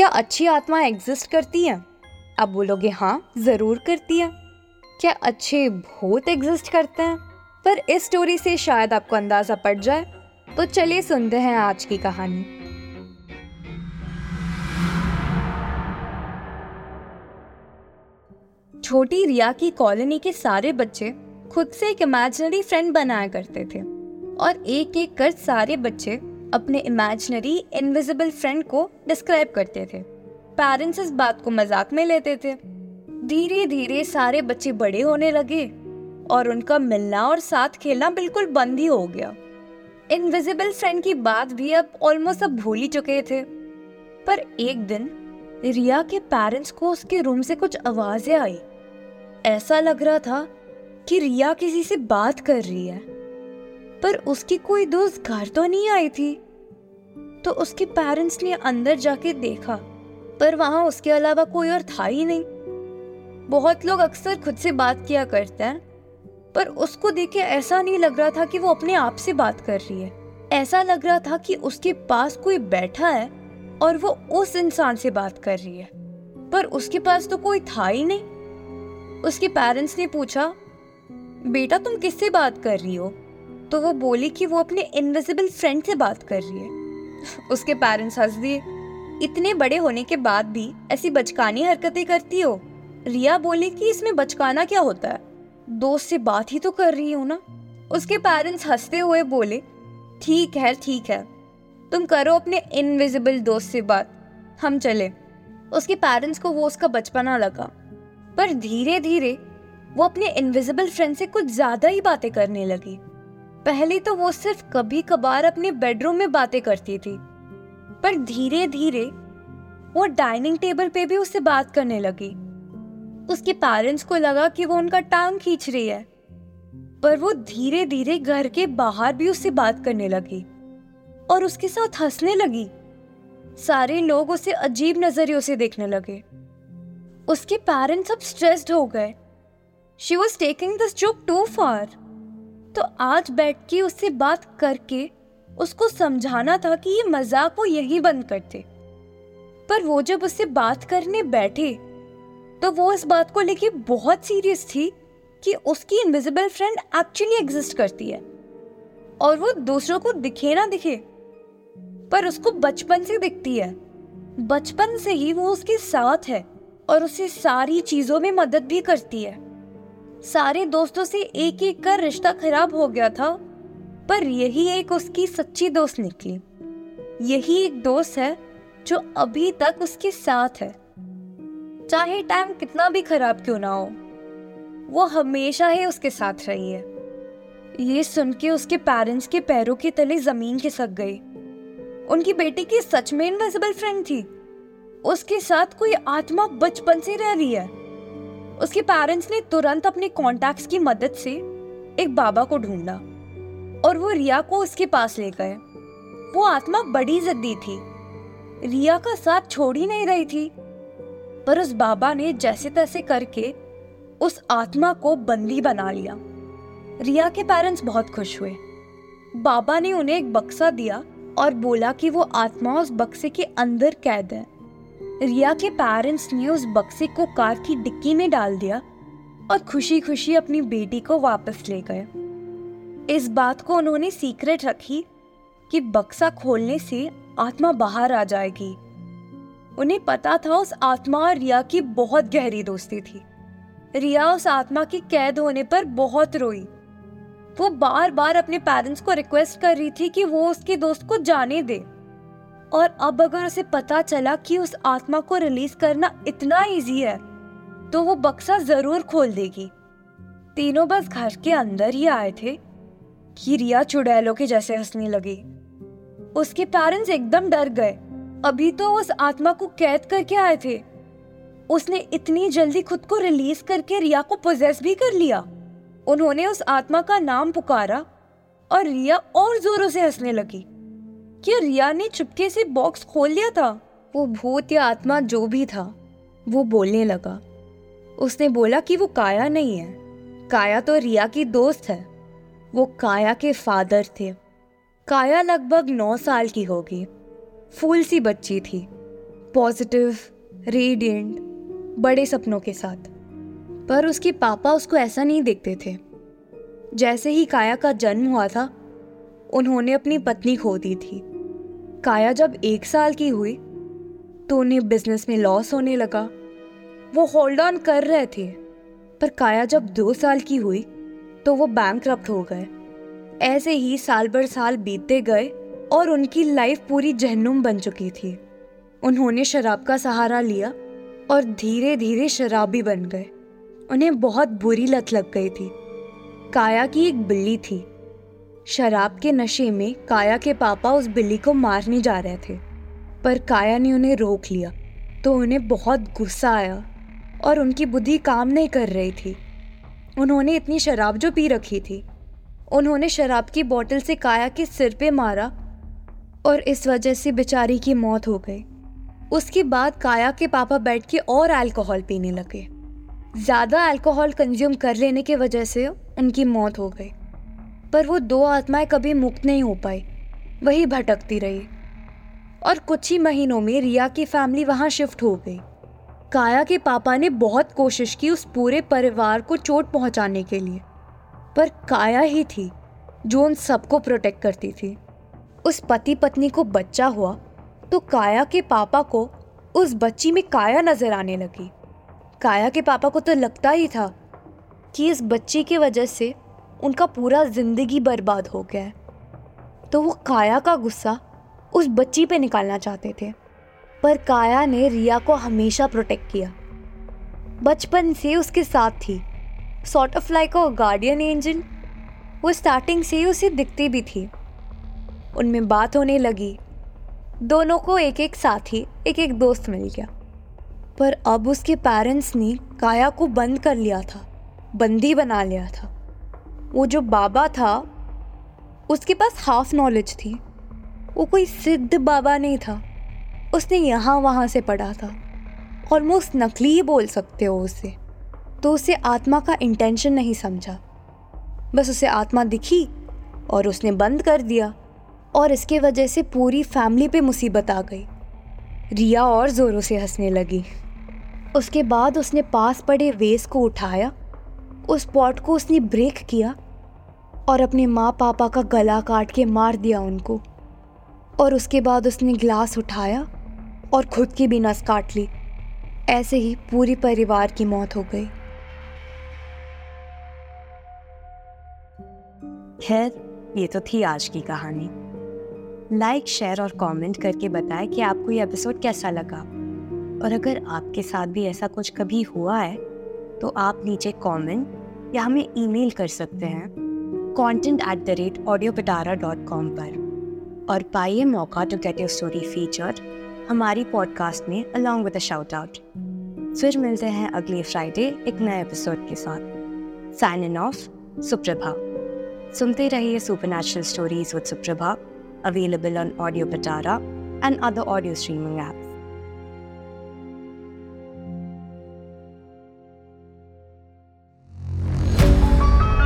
क्या अच्छी आत्मा एग्जिस्ट करती है? आप बोलोगे हाँ ज़रूर करती है। क्या अच्छे भूत एग्जिस्ट करते हैं? पर इस स्टोरी से शायद आपको अंदाज़ा पड़ जाए। तो चलिए सुनते हैं आज की कहानी। छोटी रिया की कॉलोनी के सारे बच्चे खुद से एक इमेजिनरी फ्रेंड बनाया करते थे। और एक एक कर सारे बच्चे अपने इमेजिनरी इनविजिबल फ्रेंड को डिस्क्राइब करते थे। पेरेंट्स इस बात को मज़ाक में लेते थे। धीरे धीरे सारे बच्चे बड़े होने लगे और उनका मिलना और साथ खेलना बिल्कुल बंद ही हो गया। इनविजिबल फ्रेंड की बात भी अब ऑलमोस्ट अब भूल ही चुके थे। पर एक दिन, रिया के पेरेंट्स को उसके रूम से कुछ आवाज़ें आई। ऐसा लग रहा था कि रिया किसी से बात कर रही है। पर उसकी कोई दोस्त घर तो नहीं आई थी। तो उसके पेरेंट्स ने अंदर जाके देखा, पर वहाँ उसके अलावा कोई और था ही नहीं। बहुत लोग अक्सर खुद से बात किया करते हैं, पर उसको देख के ऐसा नहीं लग रहा था कि वो अपने आप से बात कर रही है। ऐसा लग रहा था कि उसके पास कोई बैठा है और वो उस इंसान से बात कर रही है, पर उसके पास तो कोई था ही नहीं। उसके पेरेंट्स ने पूछा, बेटा, तुम किससे बात कर रही हो? तो वो बोली कि वो अपने इनविजिबल फ्रेंड से बात कर रही है। उसके पेरेंट्स हंस दिए। इतने बड़े होने के बाद भी ऐसी बचकानी हरकतें करती हो? रिया बोली कि इसमें बचकाना क्या होता है? दोस्त से बात ही तो कर रही हूँ ना। उसके पेरेंट्स हँसते हुए बोले, ठीक है ठीक है। तुम करो अपने इनविजिबल दोस्त से बात। हम चले। उसके पेरेंट्स को वो उसका बचपना लगा। पर धीरे धीरे वो अपने इनविजिबल फ्रेंड से कुछ ज़्यादा ही बातें करने लगी। पहले तो वो सिर्फ़ कभी कभार अपने बेडरूम में बातें करती थी, पर धीरे धीरे वो डाइनिंग टेबल पे भी उससे बात करने लगी। उसके पेरेंट्स को लगा कि वो उनका टांग खींच रही है, पर वो धीरे धीरे घर के बाहर भी उससे बात करने लगी और उसके साथ हंसने लगी। सारे लोग उसे अजीब नजरियों से देखने लगे। उसके पेरेंट्स अब स्ट्रेस्ड हो गए। She was taking this joke too far तो आज बैठ के उससे बात करके उसको समझाना था कि ये मज़ाक वो यही बंद करते पर वो जब उससे बात करने बैठे तो वो इस बात को लेके बहुत सीरियस थी कि उसकी इनविजिबल फ्रेंड एक्चुअली एग्जिस्ट करती है। और वो दूसरों को दिखे ना दिखे, पर उसको बचपन से दिखती है। बचपन से ही वो उसके साथ है और उसे सारी चीज़ों में मदद भी करती है। सारे दोस्तों से एक एक कर रिश्ता खराब हो गया था, पर यही एक उसकी सच्ची दोस्त निकली। यही एक दोस्त है जो अभी तक उसके साथ है। चाहे टाइम कितना भी खराब क्यों ना हो, वो हमेशा ही उसके साथ रही है। ये सुन के उसके पेरेंट्स के पैरों के तले ज़मीन खिसक गई। उनकी बेटी की सच में इनविजिबल फ्रेंड थी। उसके साथ कोई आत्मा बचपन से रह रही है। उसके पेरेंट्स ने तुरंत अपने कॉन्टैक्ट्स की मदद से एक बाबा को ढूंढा और वो रिया को उसके पास ले गए। वो आत्मा बड़ी जिद्दी थी। रिया का साथ छोड़ ही नहीं रही थी। पर उस बाबा ने जैसे तैसे करके उस आत्मा को बंदी बना लिया। रिया के पेरेंट्स बहुत खुश हुए। बाबा ने उन्हें एक बक्सा दिया और बोला कि वो आत्मा उस बक्से के अंदर कैद है। रिया के पेरेंट्स ने उस बक्से को कार की डिक्की में डाल दिया और खुशी खुशी अपनी बेटी को वापस ले गए। इस बात को उन्होंने सीक्रेट रखी कि बक्सा खोलने से आत्मा बाहर आ जाएगी। उन्हें पता था उस आत्मा और रिया की बहुत गहरी दोस्ती थी। रिया उस आत्मा की कैद होने पर बहुत रोई। वो बार बार अपने पेरेंट्स को रिक्वेस्ट कर रही थी कि वो उसके दोस्त को जाने दे। और अब अगर उसे पता चला कि उस आत्मा को रिलीज़ करना इतना इजी है तो वो बक्सा ज़रूर खोल देगी। तीनों बस घर के अंदर ही आए थे कि रिया चुड़ैलों के जैसे हंसने लगी। उसके पेरेंट्स एकदम डर गए। अभी तो उस आत्मा को कैद करके आए थे। उसने इतनी जल्दी खुद को रिलीज़ करके रिया को पोजेस भी कर लिया। उन्होंने उस आत्मा का नाम पुकारा और रिया और जोरों से हंसने लगी। क्या रिया ने चुपके से बॉक्स खोल लिया था? वो भूत या आत्मा जो भी था, वो बोलने लगा। उसने बोला कि वो काया नहीं है। काया तो रिया की दोस्त है। वो काया के फादर थे। काया लगभग नौ साल की होगी। फूल सी बच्ची थी। पॉजिटिव रेडियंट बड़े सपनों के साथ। पर उसके पापा उसको ऐसा नहीं देखते थे। जैसे ही काया का जन्म हुआ था, उन्होंने अपनी पत्नी खो दी थी। काया जब एक साल की हुई तो उन्हें बिज़नेस में लॉस होने लगा। वो होल्ड ऑन कर रहे थे, पर काया जब दो साल की हुई तो वो बैंक हो गए। ऐसे ही साल भर साल बीतते गए और उनकी लाइफ पूरी जहनुम बन चुकी थी। उन्होंने शराब का सहारा लिया और धीरे धीरे शराबी बन गए। उन्हें बहुत बुरी लत लग गई थी। काया की एक बिल्ली थी शराब के नशे में काया के पापा उस बिल्ली को मारने जा रहे थे, पर काया ने उन्हें रोक लिया तो उन्हें बहुत गुस्सा आया और उनकी बुद्धि काम नहीं कर रही थी। उन्होंने इतनी शराब जो पी रखी थी, उन्होंने शराब की बोतल से काया के सिर पे मारा और इस वजह से बेचारी की मौत हो गई। उसके बाद काया के पापा बैठ के और अल्कोहल पीने लगे। ज़्यादा अल्कोहल कंज्यूम कर लेने की वजह से उनकी मौत हो गई। पर वो दो आत्माएँ कभी मुक्त नहीं हो पाई। वही भटकती रही। और कुछ ही महीनों में रिया की फैमिली वहाँ शिफ्ट हो गई। काया के पापा ने बहुत कोशिश की उस पूरे परिवार को चोट पहुँचाने के लिए। पर काया ही थी, जो उन सबको प्रोटेक्ट करती थी। उस पति पत्नी को बच्चा हुआ तो काया के पापा को उस बच्ची में काया नज़र आने लगी। काया के पापा को तो लगता ही था कि इस बच्ची की वजह से उनका पूरा ज़िंदगी बर्बाद हो गया है। तो वो काया का गुस्सा उस बच्ची पे निकालना चाहते थे। पर काया ने रिया को हमेशा प्रोटेक्ट किया। बचपन से उसके साथ थी। Sort of like a guardian angel वो स्टार्टिंग से ही उसे दिखती भी थी। उनमें बात होने लगी। दोनों को एक एक साथी एक एक दोस्त मिल गया। पर अब उसके पेरेंट्स ने काया को बंद कर लिया था। बंदी बना लिया था। वो जो बाबा था, उसके पास हाफ़ नॉलेज थी। वो कोई सिद्ध बाबा नहीं था। उसने यहाँ वहाँ से पढ़ा था। ऑलमोस्ट नकली ही बोल सकते हो उसे। तो उसे आत्मा का इंटेंशन नहीं समझा। बस उसे आत्मा दिखी और उसने बंद कर दिया। और इसके वजह से पूरी फैमिली पे मुसीबत आ गई। रिया और ज़ोरों से हंसने लगी। उसके बाद उसने पास पड़े वेस को उठाया उस पॉट को उसने ब्रेक किया और अपने माँ पापा का गला काट के मार दिया उनको। और उसके बाद उसने ग्लास उठाया और खुद की भी नस काट ली। ऐसे ही पूरी परिवार की मौत हो गई। खैर, ये तो थी आज की कहानी। लाइक शेयर और कमेंट करके बताएँ कि आपको ये एपिसोड कैसा लगा। और अगर आपके साथ भी ऐसा कुछ कभी हुआ है तो आप नीचे कमेंट या हमें ईमेल कर सकते हैं content at the rate audio Pitara dot com पर। और पाइए मौका to get your story feature हमारी पॉडकास्ट में अलॉन्ग विद शाउट आउट फिर मिलते हैं अगले फ्राइडे एक नए एपिसोड के साथ। साइन इन ऑफ़ सुप्रभा सुनते रहिए supernatural stories with Suprabha available on audio Pitara and other audio streaming apps